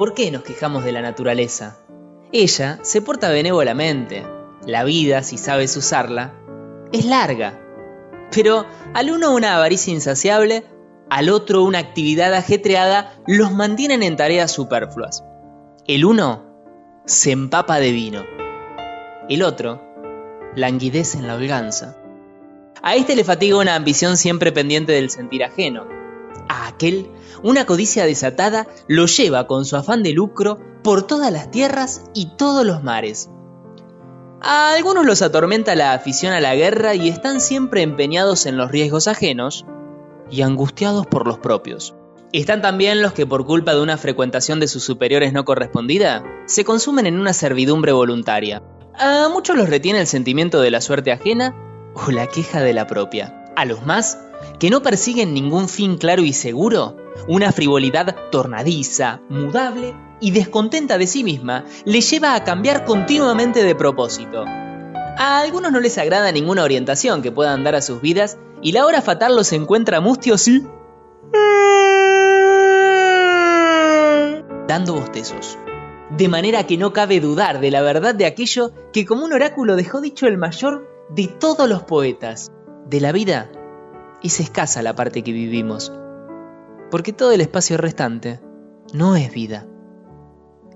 ¿por qué nos quejamos de la naturaleza? Ella se porta benévolamente. La vida, si sabes usarla, es larga. Pero al uno una avaricia insaciable, al otro una actividad ajetreada, los mantienen en tareas superfluas. El uno se empapa de vino. El otro languidece en la holganza. A este le fatiga una ambición siempre pendiente del sentir ajeno. A aquel, una codicia desatada lo lleva con su afán de lucro por todas las tierras y todos los mares. A algunos los atormenta la afición a la guerra y están siempre empeñados en los riesgos ajenos y angustiados por los propios. Están también los que por culpa de una frecuentación de sus superiores no correspondida, se consumen en una servidumbre voluntaria. A muchos los retiene el sentimiento de la suerte ajena o la queja de la propia. A los más, que no persiguen ningún fin claro y seguro, una frivolidad tornadiza, mudable y descontenta de sí misma, le lleva a cambiar continuamente de propósito. A algunos no les agrada ninguna orientación que puedan dar a sus vidas y la hora fatal los encuentra mustios y... dando bostezos. De manera que no cabe dudar de la verdad de aquello que como un oráculo dejó dicho el mayor de todos los poetas. De la vida es escasa la parte que vivimos, porque todo el espacio restante no es vida,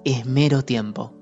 es mero tiempo.